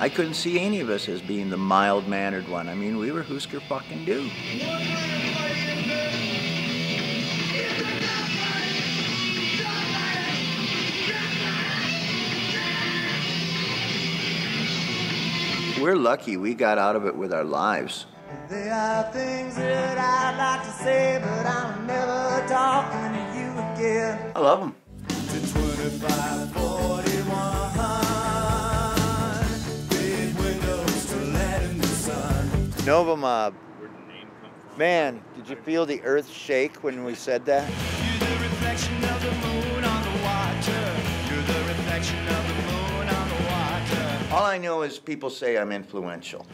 I couldn't see any of us as being the mild mannered one. I mean, we were Hüsker fucking Dü. We're lucky we got out of it with our lives. There are things that I'd like to say, but I'm never talking to you again. I love them. Nova Mob. Man, did you feel the earth shake when we said that? You're the reflection of the moon on the water. You're the reflection of the moon on the water. All I know is people say I'm influential.